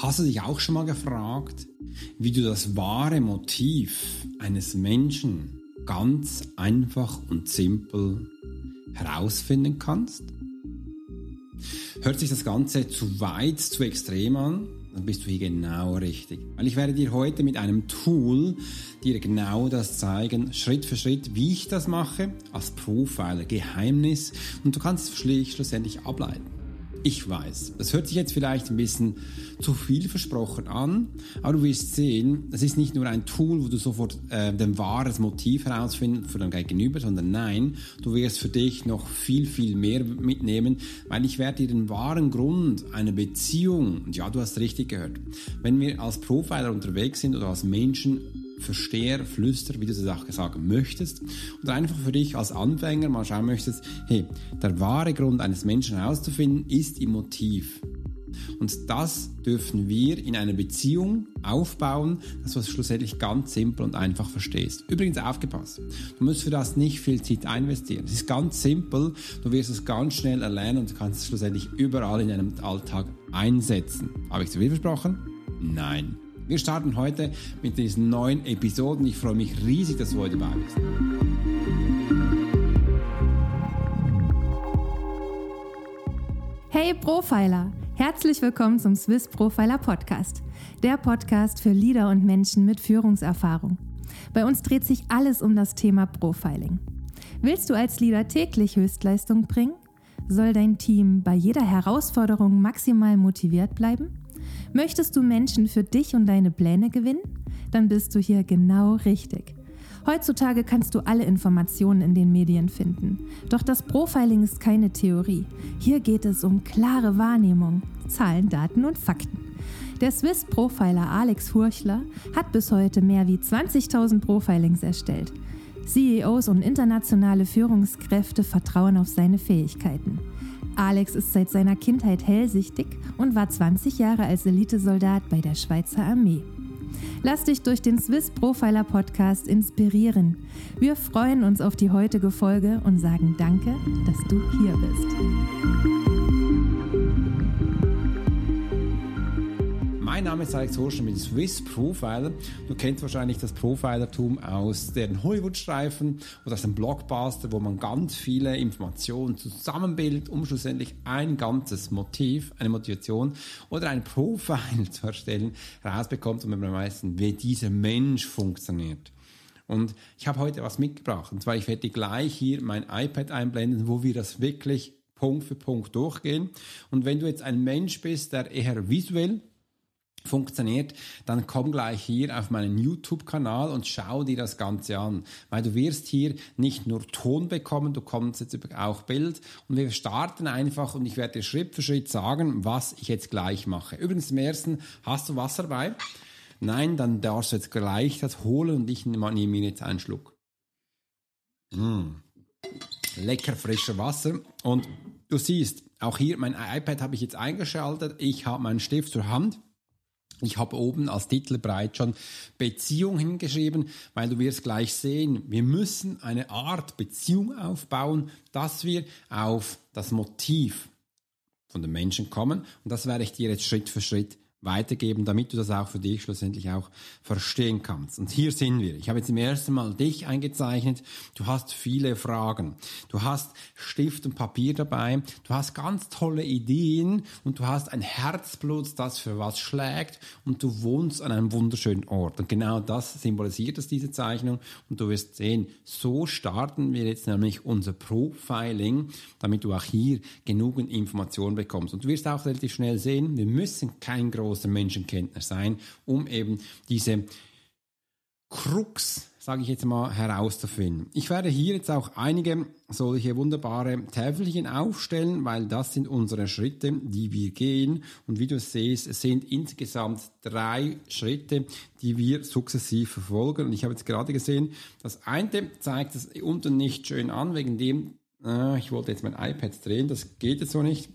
Hast du dich auch schon mal gefragt, wie du das wahre Motiv eines Menschen ganz einfach und simpel herausfinden kannst? Hört sich das Ganze zu weit, zu extrem an? Dann bist du hier genau richtig. Weil ich werde dir heute mit einem Tool dir genau das zeigen, Schritt für Schritt, wie ich das mache, als Profiler, Geheimnis. Und du kannst es schlussendlich ableiten. Ich weiß, das hört sich jetzt vielleicht ein bisschen zu viel versprochen an, aber du wirst sehen, es ist nicht nur ein Tool, wo du sofort äh, dein wahres Motiv herausfindest für dein Gegenüber, sondern nein, du wirst für dich noch viel, viel mehr mitnehmen, weil ich werde dir den wahren Grund einer Beziehung, und ja, du hast richtig gehört, wenn wir als Profiler unterwegs sind oder als Menschen Versteher, Flüster, wie du es auch sagen möchtest, und einfach für dich als Anfänger mal schauen möchtest, hey, der wahre Grund eines Menschen herauszufinden ist im Motiv. Und das dürfen wir in einer Beziehung aufbauen, dass du es schlussendlich ganz simpel und einfach verstehst. Übrigens aufgepasst. Du musst für das nicht viel Zeit investieren. Es ist ganz simpel. Du wirst es ganz schnell erlernen und kannst es schlussendlich überall in deinem Alltag einsetzen. Habe ich zu viel versprochen? Nein. Wir starten heute mit diesen neuen Episoden. Ich freue mich riesig, dass du heute dabei bist. Hey Profiler! Herzlich willkommen zum Swiss Profiler Podcast, der Podcast für Leader und Menschen mit Führungserfahrung. Bei uns dreht sich alles um das Thema Profiling. Willst du als Leader täglich Höchstleistung bringen? Soll dein Team bei jeder Herausforderung maximal motiviert bleiben? Möchtest du Menschen für dich und deine Pläne gewinnen? Dann bist du hier genau richtig. Heutzutage kannst du alle Informationen in den Medien finden. Doch das Profiling ist keine Theorie. Hier geht es um klare Wahrnehmung, Zahlen, Daten und Fakten. Der Swiss Profiler Alex Furchler hat bis heute mehr wie 20.000 Profilings erstellt. CEOs und internationale Führungskräfte vertrauen auf seine Fähigkeiten. Alex ist seit seiner Kindheit hellsichtig und war 20 Jahre als Elitesoldat bei der Schweizer Armee. Lass dich durch den Swiss Profiler Podcast inspirieren. Wir freuen uns auf die heutige Folge und sagen Danke, dass du hier bist. Mein Name ist Alex Horsch, ich bin Swiss Profiler. Du kennst wahrscheinlich das Profilertum aus den Hollywood-Streifen oder aus dem Blockbuster, wo man ganz viele Informationen zusammenbildet, um schlussendlich ein ganzes Motiv, eine Motivation oder ein Profil zu erstellen, rausbekommt und man meistens, wie dieser Mensch funktioniert. Und ich habe heute was mitgebracht. Und zwar, ich werde gleich hier mein iPad einblenden, wo wir das wirklich Punkt für Punkt durchgehen. Und wenn du jetzt ein Mensch bist, der eher visuell funktioniert, dann komm gleich hier auf meinen YouTube-Kanal und schau dir das Ganze an, weil du wirst hier nicht nur Ton bekommen, du kommst jetzt auch Bild und wir starten einfach und ich werde dir Schritt für Schritt sagen, was ich jetzt gleich mache. Übrigens zum ersten, hast du Wasser dabei? Nein, dann darfst du jetzt gleich das holen und ich nehme mir jetzt einen Schluck. Mmh. Lecker frischer Wasser und du siehst, auch hier mein iPad habe ich jetzt eingeschaltet, ich habe meinen Stift zur Hand ich habe oben als Titel bereits schon Beziehung hingeschrieben, weil du wirst gleich sehen, wir müssen eine Art Beziehung aufbauen, dass wir auf das Motiv von den Menschen kommen. Und das werde ich dir jetzt Schritt für Schritt weitergeben, damit du das auch für dich schlussendlich auch verstehen kannst. Und hier sind wir. Ich habe jetzt im ersten Mal dich eingezeichnet. Du hast viele Fragen. Du hast Stift und Papier dabei. Du hast ganz tolle Ideen und du hast ein Herzblut, das für was schlägt und du wohnst an einem wunderschönen Ort. Und genau das symbolisiert es, diese Zeichnung. Und du wirst sehen, so starten wir jetzt nämlich unser Profiling, damit du auch hier genügend Informationen bekommst. Und du wirst auch relativ schnell sehen, wir müssen kein großes großer Menschenkenntnis sein, um eben diese Krux, sage ich jetzt mal, herauszufinden. Ich werde hier jetzt auch einige solche wunderbare Täfelchen aufstellen, weil das sind unsere Schritte, die wir gehen. Und wie du siehst, es sind insgesamt drei Schritte, die wir sukzessiv verfolgen. Und ich habe jetzt gerade gesehen, das eine zeigt es unten nicht schön an, wegen dem, äh, ich wollte jetzt mein iPad drehen, das geht jetzt so nicht.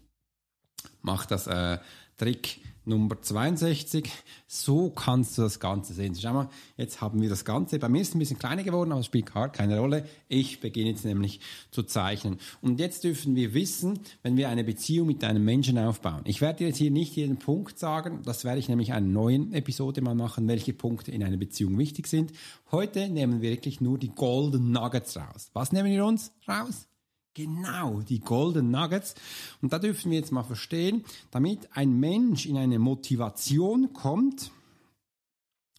Mach das äh, Trick Nummer 62. So kannst du das Ganze sehen. Schau mal, jetzt haben wir das Ganze. Bei mir ist es ein bisschen kleiner geworden, aber es spielt gar keine Rolle. Ich beginne jetzt nämlich zu zeichnen. Und jetzt dürfen wir wissen, wenn wir eine Beziehung mit einem Menschen aufbauen. Ich werde dir jetzt hier nicht jeden Punkt sagen. Das werde ich nämlich in einer neuen Episode mal machen, welche Punkte in einer Beziehung wichtig sind. Heute nehmen wir wirklich nur die Golden Nuggets raus. Was nehmen wir uns raus? Genau, die Golden Nuggets. Und da dürfen wir jetzt mal verstehen, damit ein Mensch in eine Motivation kommt,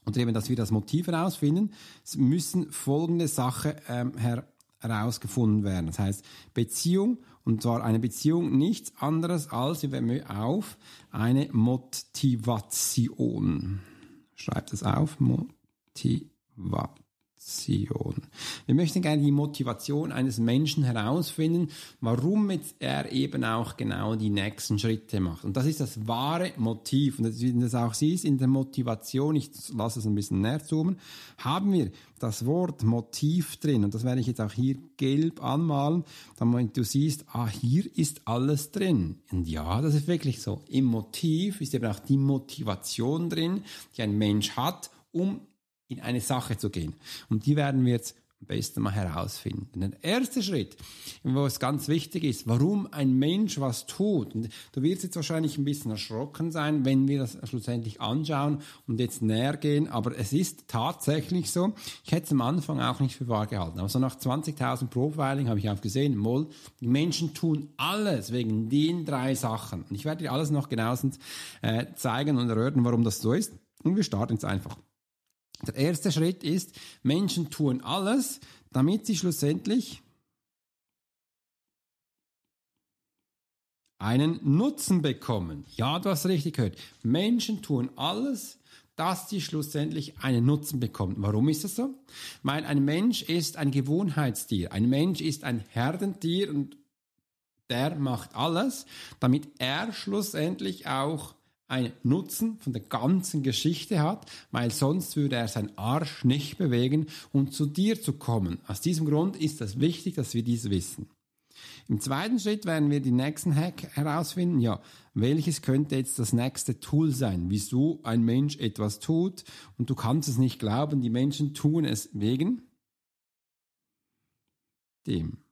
und eben, dass wir das Motiv herausfinden, müssen folgende Sachen ähm, herausgefunden werden. Das heißt, Beziehung, und zwar eine Beziehung nichts anderes als, wenn wir auf, eine Motivation. Schreibt es auf, Motivation. Motivation. Wir möchten gerne die Motivation eines Menschen herausfinden, warum jetzt er eben auch genau die nächsten Schritte macht. Und das ist das wahre Motiv. Und wie du das auch siehst in der Motivation, ich lasse es ein bisschen näher zoomen, haben wir das Wort Motiv drin. Und das werde ich jetzt auch hier gelb anmalen, damit du siehst, ah, hier ist alles drin. Und ja, das ist wirklich so. Im Motiv ist eben auch die Motivation drin, die ein Mensch hat, um in eine Sache zu gehen. Und die werden wir jetzt am besten mal herausfinden. Der erste Schritt, wo es ganz wichtig ist, warum ein Mensch was tut. Und du wirst jetzt wahrscheinlich ein bisschen erschrocken sein, wenn wir das schlussendlich anschauen und jetzt näher gehen. Aber es ist tatsächlich so. Ich hätte es am Anfang auch nicht für wahr gehalten. Aber so nach 20.000 Profiling habe ich auch gesehen, Moll, die Menschen tun alles wegen den drei Sachen. Und ich werde dir alles noch genauestens äh, zeigen und erörtern, warum das so ist. Und wir starten jetzt einfach. Der erste Schritt ist, Menschen tun alles, damit sie schlussendlich einen Nutzen bekommen. Ja, du hast richtig gehört. Menschen tun alles, dass sie schlussendlich einen Nutzen bekommen. Warum ist das so? Weil ein Mensch ist ein Gewohnheitstier. Ein Mensch ist ein Herdentier und der macht alles, damit er schlussendlich auch einen Nutzen von der ganzen Geschichte hat, weil sonst würde er seinen Arsch nicht bewegen, um zu dir zu kommen. Aus diesem Grund ist es wichtig, dass wir dies wissen. Im zweiten Schritt werden wir die nächsten Hack herausfinden. Ja, welches könnte jetzt das nächste Tool sein? Wieso ein Mensch etwas tut und du kannst es nicht glauben, die Menschen tun es wegen dem.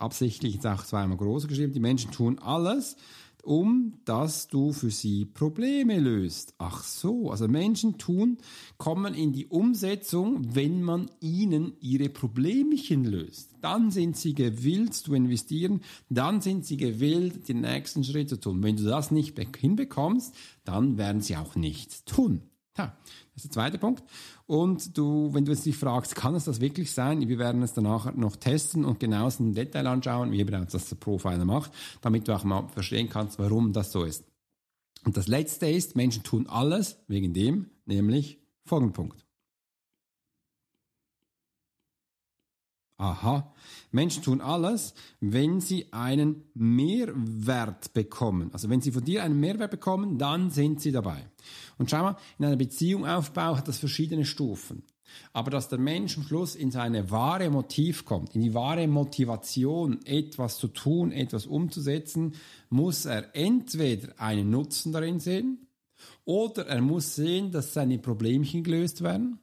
Absichtlich jetzt auch zweimal groß geschrieben, die Menschen tun alles, um dass du für sie Probleme löst. Ach so, also Menschen tun, kommen in die Umsetzung, wenn man ihnen ihre Problemchen löst. Dann sind sie gewillt zu investieren, dann sind sie gewillt, den nächsten Schritt zu tun. Wenn du das nicht hinbekommst, dann werden sie auch nichts tun. Ja, das ist der zweite Punkt. Und du, wenn du jetzt dich fragst, kann es das wirklich sein? Wir werden es danach noch testen und genauestens im Detail anschauen, wie bereits das der Profiler macht, damit du auch mal verstehen kannst, warum das so ist. Und das letzte ist, Menschen tun alles wegen dem, nämlich folgenden Punkt. Aha. Menschen tun alles, wenn sie einen Mehrwert bekommen. Also wenn sie von dir einen Mehrwert bekommen, dann sind sie dabei. Und schau mal, in einer Beziehung aufbau hat das verschiedene Stufen. Aber dass der Mensch am Schluss in seine wahre Motiv kommt, in die wahre Motivation, etwas zu tun, etwas umzusetzen, muss er entweder einen Nutzen darin sehen, oder er muss sehen, dass seine Problemchen gelöst werden,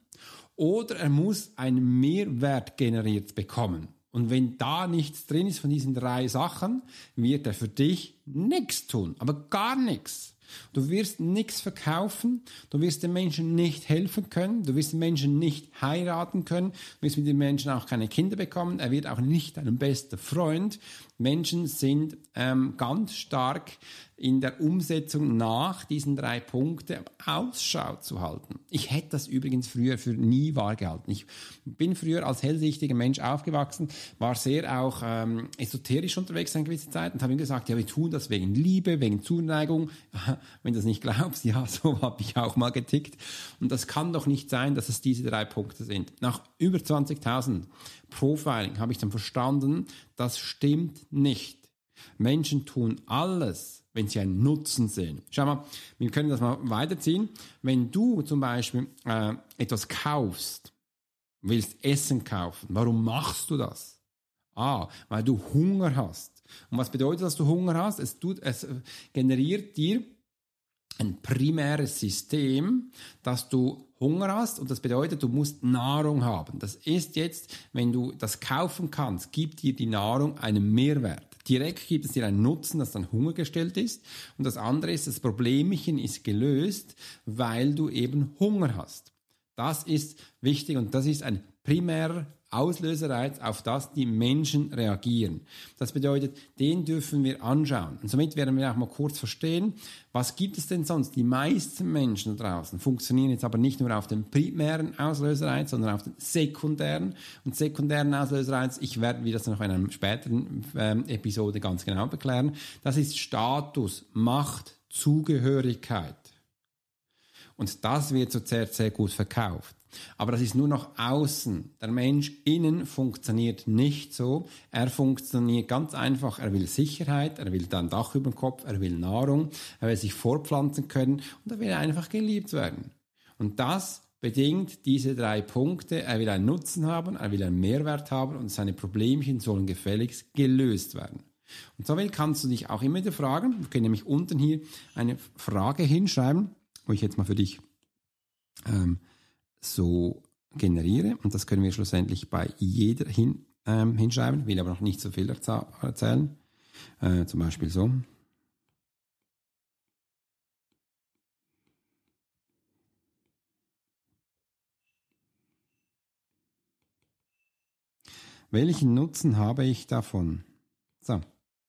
oder er muss einen Mehrwert generiert bekommen. Und wenn da nichts drin ist von diesen drei Sachen, wird er für dich nichts tun, aber gar nichts. Du wirst nichts verkaufen, du wirst den Menschen nicht helfen können, du wirst den Menschen nicht heiraten können, du wirst mit den Menschen auch keine Kinder bekommen, er wird auch nicht dein bester Freund. Menschen sind ähm, ganz stark in der Umsetzung nach diesen drei Punkten Ausschau zu halten. Ich hätte das übrigens früher für nie wahr gehalten. Ich bin früher als hellsichtiger Mensch aufgewachsen, war sehr auch ähm, esoterisch unterwegs eine gewisse Zeit und habe ihm gesagt, ja, wir tun das wegen Liebe, wegen Zuneigung. Wenn du das nicht glaubst, ja, so habe ich auch mal getickt. Und das kann doch nicht sein, dass es diese drei Punkte sind. Nach über 20.000 Profiling habe ich dann verstanden, das stimmt nicht. Menschen tun alles, wenn sie einen Nutzen sehen. Schau mal, wir können das mal weiterziehen. Wenn du zum Beispiel äh, etwas kaufst, willst Essen kaufen, warum machst du das? A, weil du Hunger hast. Und was bedeutet, dass du Hunger hast? Es, tut, es generiert dir ein primäres System, dass du Hunger hast und das bedeutet, du musst Nahrung haben. Das ist jetzt, wenn du das kaufen kannst, gibt dir die Nahrung einen Mehrwert. Direkt gibt es dir einen Nutzen, dass dann Hunger gestellt ist. Und das andere ist, das Problemchen ist gelöst, weil du eben Hunger hast. Das ist wichtig und das ist ein primärer Auslösereiz, auf das die Menschen reagieren. Das bedeutet, den dürfen wir anschauen. Und somit werden wir auch mal kurz verstehen, was gibt es denn sonst? Die meisten Menschen draußen funktionieren jetzt aber nicht nur auf den primären Auslösereiz, sondern auf den sekundären. Und sekundären Auslösereiz, ich werde, wie das noch in einer späteren ähm, Episode ganz genau beklären, das ist Status, Macht, Zugehörigkeit. Und das wird zurzeit sehr gut verkauft. Aber das ist nur nach außen. Der Mensch innen funktioniert nicht so. Er funktioniert ganz einfach. Er will Sicherheit, er will dann Dach über dem Kopf, er will Nahrung, er will sich fortpflanzen können und er will einfach geliebt werden. Und das bedingt diese drei Punkte. Er will einen Nutzen haben, er will einen Mehrwert haben und seine Problemchen sollen gefälligst gelöst werden. Und so kannst du dich auch immer wieder fragen, wir können nämlich unten hier eine Frage hinschreiben, wo ich jetzt mal für dich ähm, so generiere. Und das können wir schlussendlich bei jeder hin, ähm, hinschreiben, will aber noch nicht so viel erzählen. Äh, zum Beispiel so. Welchen Nutzen habe ich davon? So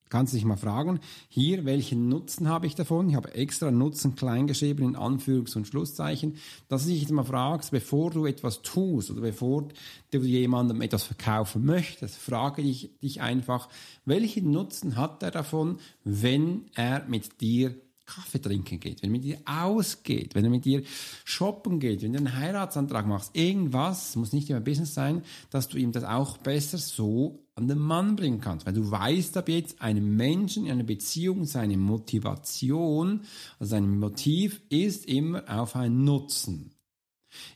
kannst dich mal fragen, hier, welchen Nutzen habe ich davon? Ich habe extra Nutzen klein geschrieben in Anführungs- und Schlusszeichen, dass du dich jetzt mal fragst, bevor du etwas tust oder bevor du jemandem etwas verkaufen möchtest, frage dich, dich einfach, welchen Nutzen hat er davon, wenn er mit dir Kaffee trinken geht, wenn er mit dir ausgeht, wenn er mit dir shoppen geht, wenn du einen Heiratsantrag machst, irgendwas, muss nicht immer Business sein, dass du ihm das auch besser so an den Mann bringen kannst. Weil du weißt ab jetzt, einem Menschen in einer Beziehung, seine Motivation, also sein Motiv ist immer auf einen Nutzen.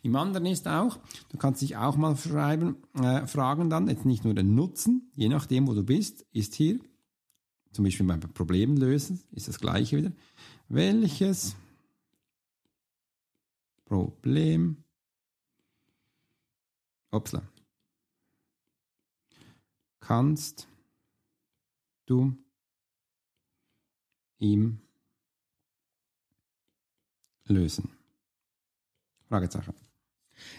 Im anderen ist auch, du kannst dich auch mal schreiben, äh, fragen dann, jetzt nicht nur den Nutzen, je nachdem, wo du bist, ist hier, zum Beispiel beim Problem lösen, ist das gleiche wieder. Welches Problem, upsla, kannst du ihm lösen? Fragezeichen.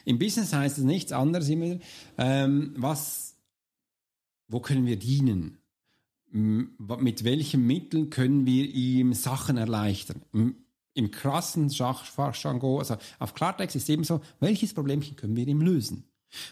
Im Business heißt es nichts anderes immer, ähm, was, wo können wir dienen? Mit welchen Mitteln können wir ihm Sachen erleichtern? Im krassen Schachjargon, also auf Klartext ist eben so, welches Problemchen können wir ihm lösen?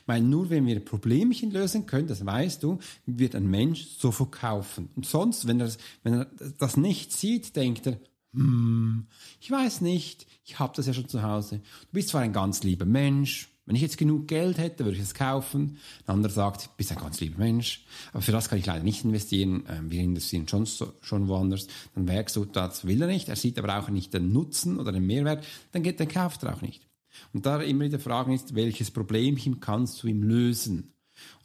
Weil nur wenn wir Problemchen lösen können, das weißt du, wird ein Mensch so verkaufen. Und sonst, wenn er, wenn er das nicht sieht, denkt er, hm, ich weiß nicht, ich habe das ja schon zu Hause. Du bist zwar ein ganz lieber Mensch, wenn ich jetzt genug Geld hätte, würde ich es kaufen. Ein anderer sagt, bist ein ganz lieber Mensch, aber für das kann ich leider nicht investieren. Ähm, wir investieren schon, schon woanders. Dann merkst du, das will er nicht. Er sieht aber auch nicht den Nutzen oder den Mehrwert. Dann geht, dann kauft er auch nicht. Und da immer wieder Fragen ist, welches Problemchen kannst du ihm lösen?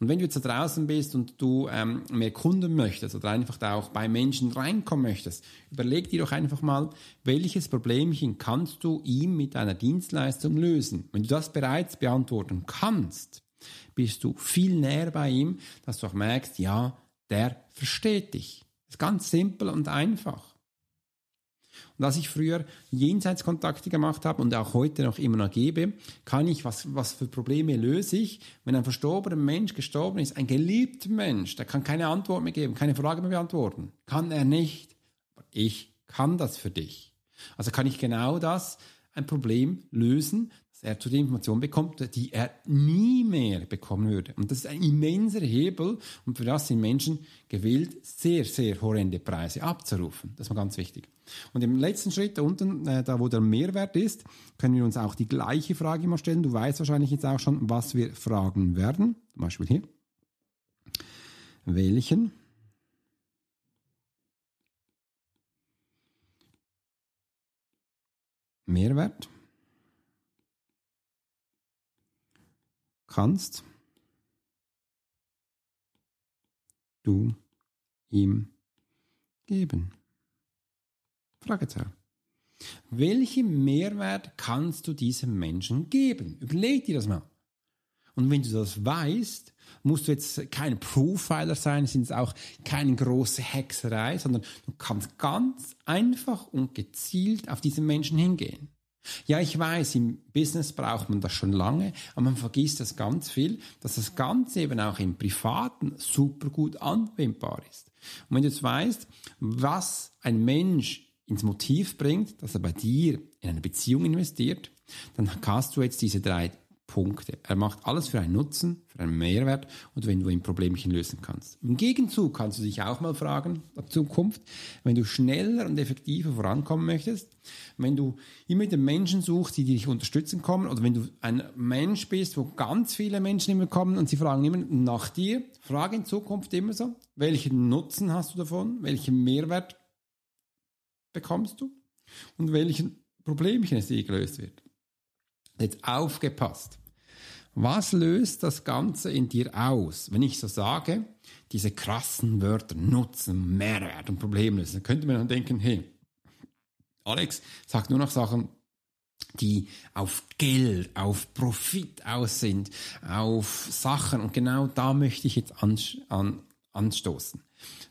Und wenn du jetzt da draußen bist und du ähm, mehr Kunden möchtest oder einfach da auch bei Menschen reinkommen möchtest, überleg dir doch einfach mal, welches Problemchen kannst du ihm mit deiner Dienstleistung lösen? Wenn du das bereits beantworten kannst, bist du viel näher bei ihm, dass du auch merkst, ja, der versteht dich. Das ist ganz simpel und einfach. Und als ich früher Jenseitskontakte gemacht habe und auch heute noch immer noch gebe, kann ich, was, was für Probleme löse ich, wenn ein verstorbener Mensch gestorben ist, ein geliebter Mensch, der kann keine Antwort mehr geben, keine Frage mehr beantworten. Kann er nicht. Ich kann das für dich. Also kann ich genau das, ein Problem lösen, er zu der Information bekommt, die er nie mehr bekommen würde. Und das ist ein immenser Hebel und für das sind Menschen gewillt, sehr, sehr horrende Preise abzurufen. Das war ganz wichtig. Und im letzten Schritt da unten, äh, da wo der Mehrwert ist, können wir uns auch die gleiche Frage immer stellen. Du weißt wahrscheinlich jetzt auch schon, was wir fragen werden. Zum Beispiel hier. Welchen Mehrwert kannst du ihm geben? Fragezeichen. Welchen Mehrwert kannst du diesem Menschen geben? Überleg dir das mal. Und wenn du das weißt, musst du jetzt kein Profiler sein, sind es auch keine große Hexerei, sondern du kannst ganz einfach und gezielt auf diesen Menschen hingehen. Ja, ich weiß, im Business braucht man das schon lange, aber man vergisst das ganz viel, dass das Ganze eben auch im Privaten super gut anwendbar ist. Und wenn du jetzt weißt, was ein Mensch ins Motiv bringt, dass er bei dir in eine Beziehung investiert, dann kannst du jetzt diese drei Punkte. Er macht alles für einen Nutzen, für einen Mehrwert und wenn du ein Problemchen lösen kannst. Im Gegenzug kannst du dich auch mal fragen, der Zukunft, wenn du schneller und effektiver vorankommen möchtest, wenn du immer wieder Menschen suchst, die dich unterstützen kommen oder wenn du ein Mensch bist, wo ganz viele Menschen immer kommen und sie fragen immer nach dir, frage in Zukunft immer so, welchen Nutzen hast du davon, welchen Mehrwert bekommst du und welchen Problemchen es dir gelöst wird. Jetzt aufgepasst. Was löst das Ganze in dir aus? Wenn ich so sage, diese krassen Wörter Nutzen, Mehrwert und Problemlösen, dann könnte man dann denken, hey, Alex sagt nur noch Sachen, die auf Geld, auf Profit aus sind, auf Sachen und genau da möchte ich jetzt anstoßen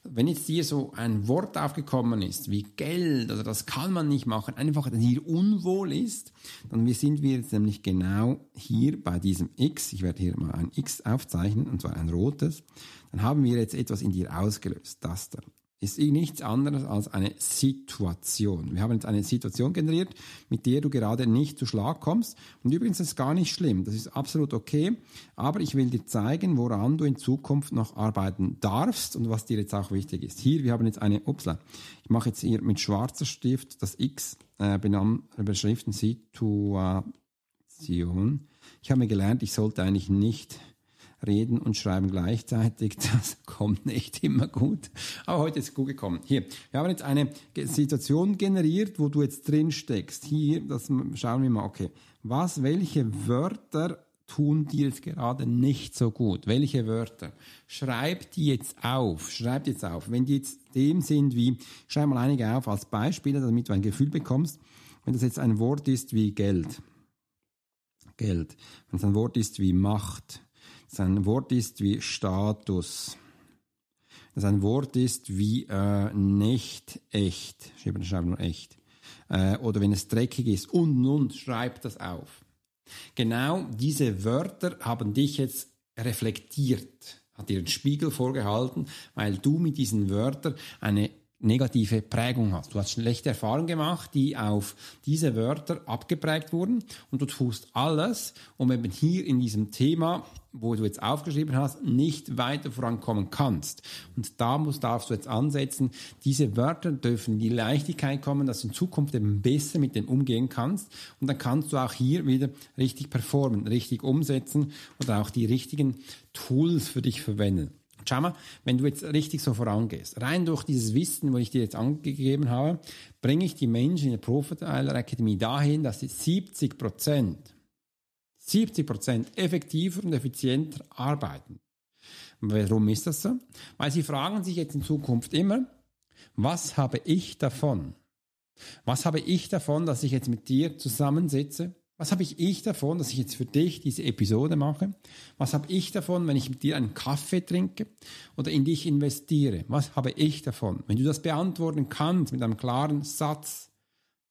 wenn jetzt dir so ein Wort aufgekommen ist, wie Geld, also das kann man nicht machen, einfach, hier unwohl ist, dann sind wir jetzt nämlich genau hier bei diesem X, ich werde hier mal ein X aufzeichnen, und zwar ein rotes, dann haben wir jetzt etwas in dir ausgelöst, das da ist nichts anderes als eine Situation. Wir haben jetzt eine Situation generiert, mit der du gerade nicht zu Schlag kommst. Und übrigens ist gar nicht schlimm, das ist absolut okay. Aber ich will dir zeigen, woran du in Zukunft noch arbeiten darfst und was dir jetzt auch wichtig ist. Hier, wir haben jetzt eine, upsla, ich mache jetzt hier mit schwarzer Stift das X äh, benannt, beschriften Situation. Ich habe mir gelernt, ich sollte eigentlich nicht reden und schreiben gleichzeitig. Das kommt nicht immer gut. Aber heute ist es gut gekommen. Hier, wir haben jetzt eine Situation generiert, wo du jetzt drin steckst. Hier, das schauen wir mal, okay. Was, welche Wörter tun dir jetzt gerade nicht so gut? Welche Wörter? Schreib die jetzt auf. Schreib die jetzt auf. Wenn die jetzt dem sind wie, schreib mal einige auf als Beispiele, damit du ein Gefühl bekommst. Wenn das jetzt ein Wort ist wie Geld. Geld. Wenn es ein Wort ist wie Macht ein Wort ist wie Status. Das ein Wort ist wie äh, nicht echt. Schreiben, schreiben nur echt. Äh, oder wenn es dreckig ist und und schreib das auf. Genau diese Wörter haben dich jetzt reflektiert, hat dir einen Spiegel vorgehalten, weil du mit diesen Wörtern eine negative Prägung hast. Du hast schlechte Erfahrungen gemacht, die auf diese Wörter abgeprägt wurden und du tust alles, um eben hier in diesem Thema wo du jetzt aufgeschrieben hast, nicht weiter vorankommen kannst. Und da musst, darfst du jetzt ansetzen, diese Wörter dürfen in die Leichtigkeit kommen, dass du in Zukunft eben besser mit denen umgehen kannst. Und dann kannst du auch hier wieder richtig performen, richtig umsetzen oder auch die richtigen Tools für dich verwenden. Schau mal, wenn du jetzt richtig so vorangehst, rein durch dieses Wissen, was ich dir jetzt angegeben habe, bringe ich die Menschen in der Profiler Academy dahin, dass sie 70 Prozent 70 Prozent effektiver und effizienter arbeiten. Warum ist das so? Weil sie fragen sich jetzt in Zukunft immer, was habe ich davon? Was habe ich davon, dass ich jetzt mit dir zusammensitze? Was habe ich, ich davon, dass ich jetzt für dich diese Episode mache? Was habe ich davon, wenn ich mit dir einen Kaffee trinke oder in dich investiere? Was habe ich davon? Wenn du das beantworten kannst mit einem klaren Satz,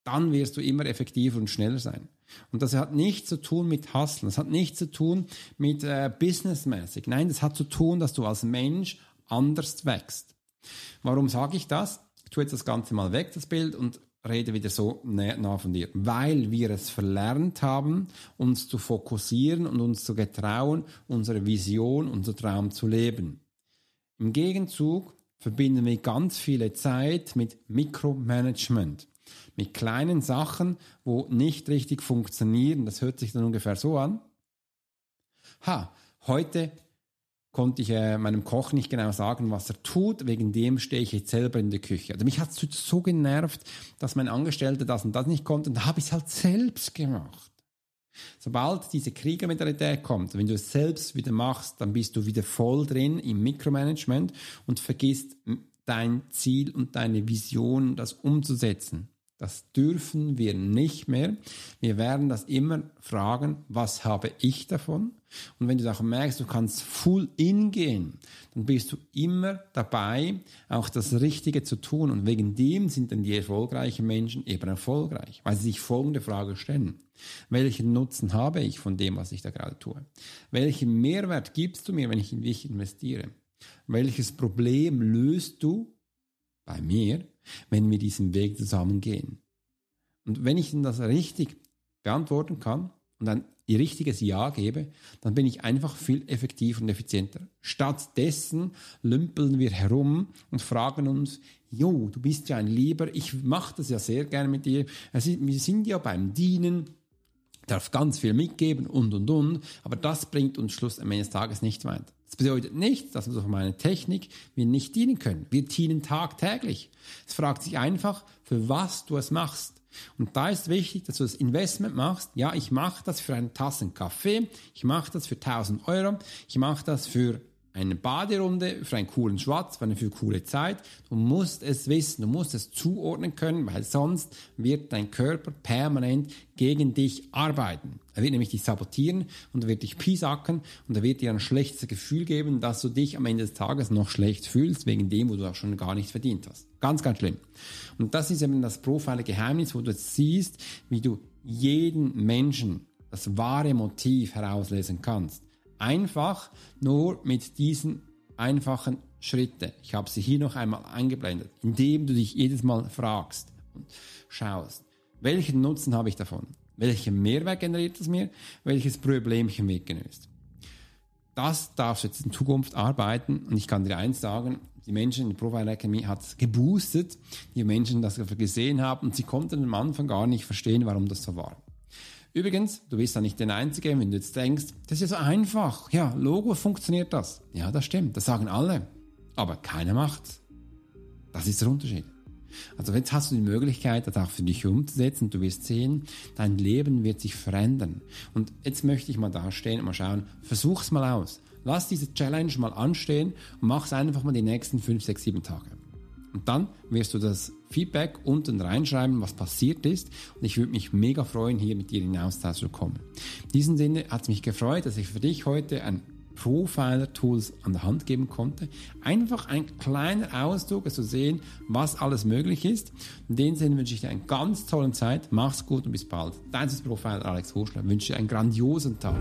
dann wirst du immer effektiver und schneller sein. Und das hat nichts zu tun mit Hustlen, das hat nichts zu tun mit äh, businessmäßig. Nein, das hat zu tun, dass du als Mensch anders wächst. Warum sage ich das? Ich tue jetzt das Ganze mal weg, das Bild, und rede wieder so nah von dir. Weil wir es verlernt haben, uns zu fokussieren und uns zu getrauen, unsere Vision, unser Traum zu leben. Im Gegenzug verbinden wir ganz viele Zeit mit Mikromanagement mit kleinen Sachen, wo nicht richtig funktionieren. Das hört sich dann ungefähr so an. Ha, heute konnte ich äh, meinem Koch nicht genau sagen, was er tut. Wegen dem stehe ich jetzt selber in der Küche. Also mich hat es so genervt, dass mein Angestellter das und das nicht konnte. Und da habe ich es halt selbst gemacht. Sobald diese Kriegermentalität kommt, wenn du es selbst wieder machst, dann bist du wieder voll drin im Mikromanagement und vergisst dein Ziel und deine Vision, das umzusetzen. Das dürfen wir nicht mehr. Wir werden das immer fragen, was habe ich davon? Und wenn du auch merkst, du kannst full in gehen, dann bist du immer dabei, auch das Richtige zu tun. Und wegen dem sind dann die erfolgreichen Menschen eben erfolgreich, weil sie sich folgende Frage stellen. Welchen Nutzen habe ich von dem, was ich da gerade tue? Welchen Mehrwert gibst du mir, wenn ich in dich investiere? Welches Problem löst du bei mir, wenn wir diesen Weg zusammen gehen? Und wenn ich das richtig beantworten kann und ein richtiges Ja gebe, dann bin ich einfach viel effektiver und effizienter. Stattdessen lümpeln wir herum und fragen uns, Jo, du bist ja ein Lieber, ich mache das ja sehr gerne mit dir. Wir sind ja beim Dienen, darf ganz viel mitgeben und und und, aber das bringt uns Schluss am Ende des Tages nicht weiter. Das bedeutet nicht, dass wir durch meine Technik wir nicht dienen können. Wir dienen tagtäglich. Es fragt sich einfach, für was du es machst. Und da ist wichtig, dass du das Investment machst. Ja, ich mache das für eine Tasse Kaffee, ich mache das für 1000 Euro, ich mache das für eine Baderunde für einen coolen Schwatz, für eine für coole Zeit. Du musst es wissen, du musst es zuordnen können, weil sonst wird dein Körper permanent gegen dich arbeiten. Er wird nämlich dich sabotieren und er wird dich piesacken und er wird dir ein schlechtes Gefühl geben, dass du dich am Ende des Tages noch schlecht fühlst, wegen dem, wo du auch schon gar nicht verdient hast. Ganz, ganz schlimm. Und das ist eben das Profile-Geheimnis, wo du jetzt siehst, wie du jeden Menschen das wahre Motiv herauslesen kannst. Einfach nur mit diesen einfachen Schritten. Ich habe sie hier noch einmal eingeblendet, indem du dich jedes Mal fragst und schaust, welchen Nutzen habe ich davon? Welchen Mehrwert generiert es mir? Welches Problemchen wird gelöst? Das darfst du jetzt in Zukunft arbeiten und ich kann dir eins sagen, die Menschen in der Profile Academy hat es geboostet, die Menschen das gesehen haben und sie konnten am Anfang gar nicht verstehen, warum das so war. Übrigens, du bist ja nicht der Einzige, wenn du jetzt denkst, das ist ja so einfach. Ja, Logo funktioniert das. Ja, das stimmt. Das sagen alle. Aber keiner macht's. Das ist der Unterschied. Also jetzt hast du die Möglichkeit, das auch für dich umzusetzen. Du wirst sehen, dein Leben wird sich verändern. Und jetzt möchte ich mal da stehen und mal schauen, versuch's mal aus. Lass diese Challenge mal anstehen und mach's einfach mal die nächsten fünf, sechs, sieben Tage. Und dann wirst du das Feedback unten reinschreiben, was passiert ist. Und ich würde mich mega freuen, hier mit dir in Austausch zu kommen. In diesem Sinne hat es mich gefreut, dass ich für dich heute ein Profiler-Tools an der Hand geben konnte. Einfach ein kleiner Ausdruck, zu sehen, was alles möglich ist. In dem Sinne wünsche ich dir eine ganz tolle Zeit. Mach's gut und bis bald. Dein Profiler Alex Hoschler wünsche dir einen grandiosen Tag.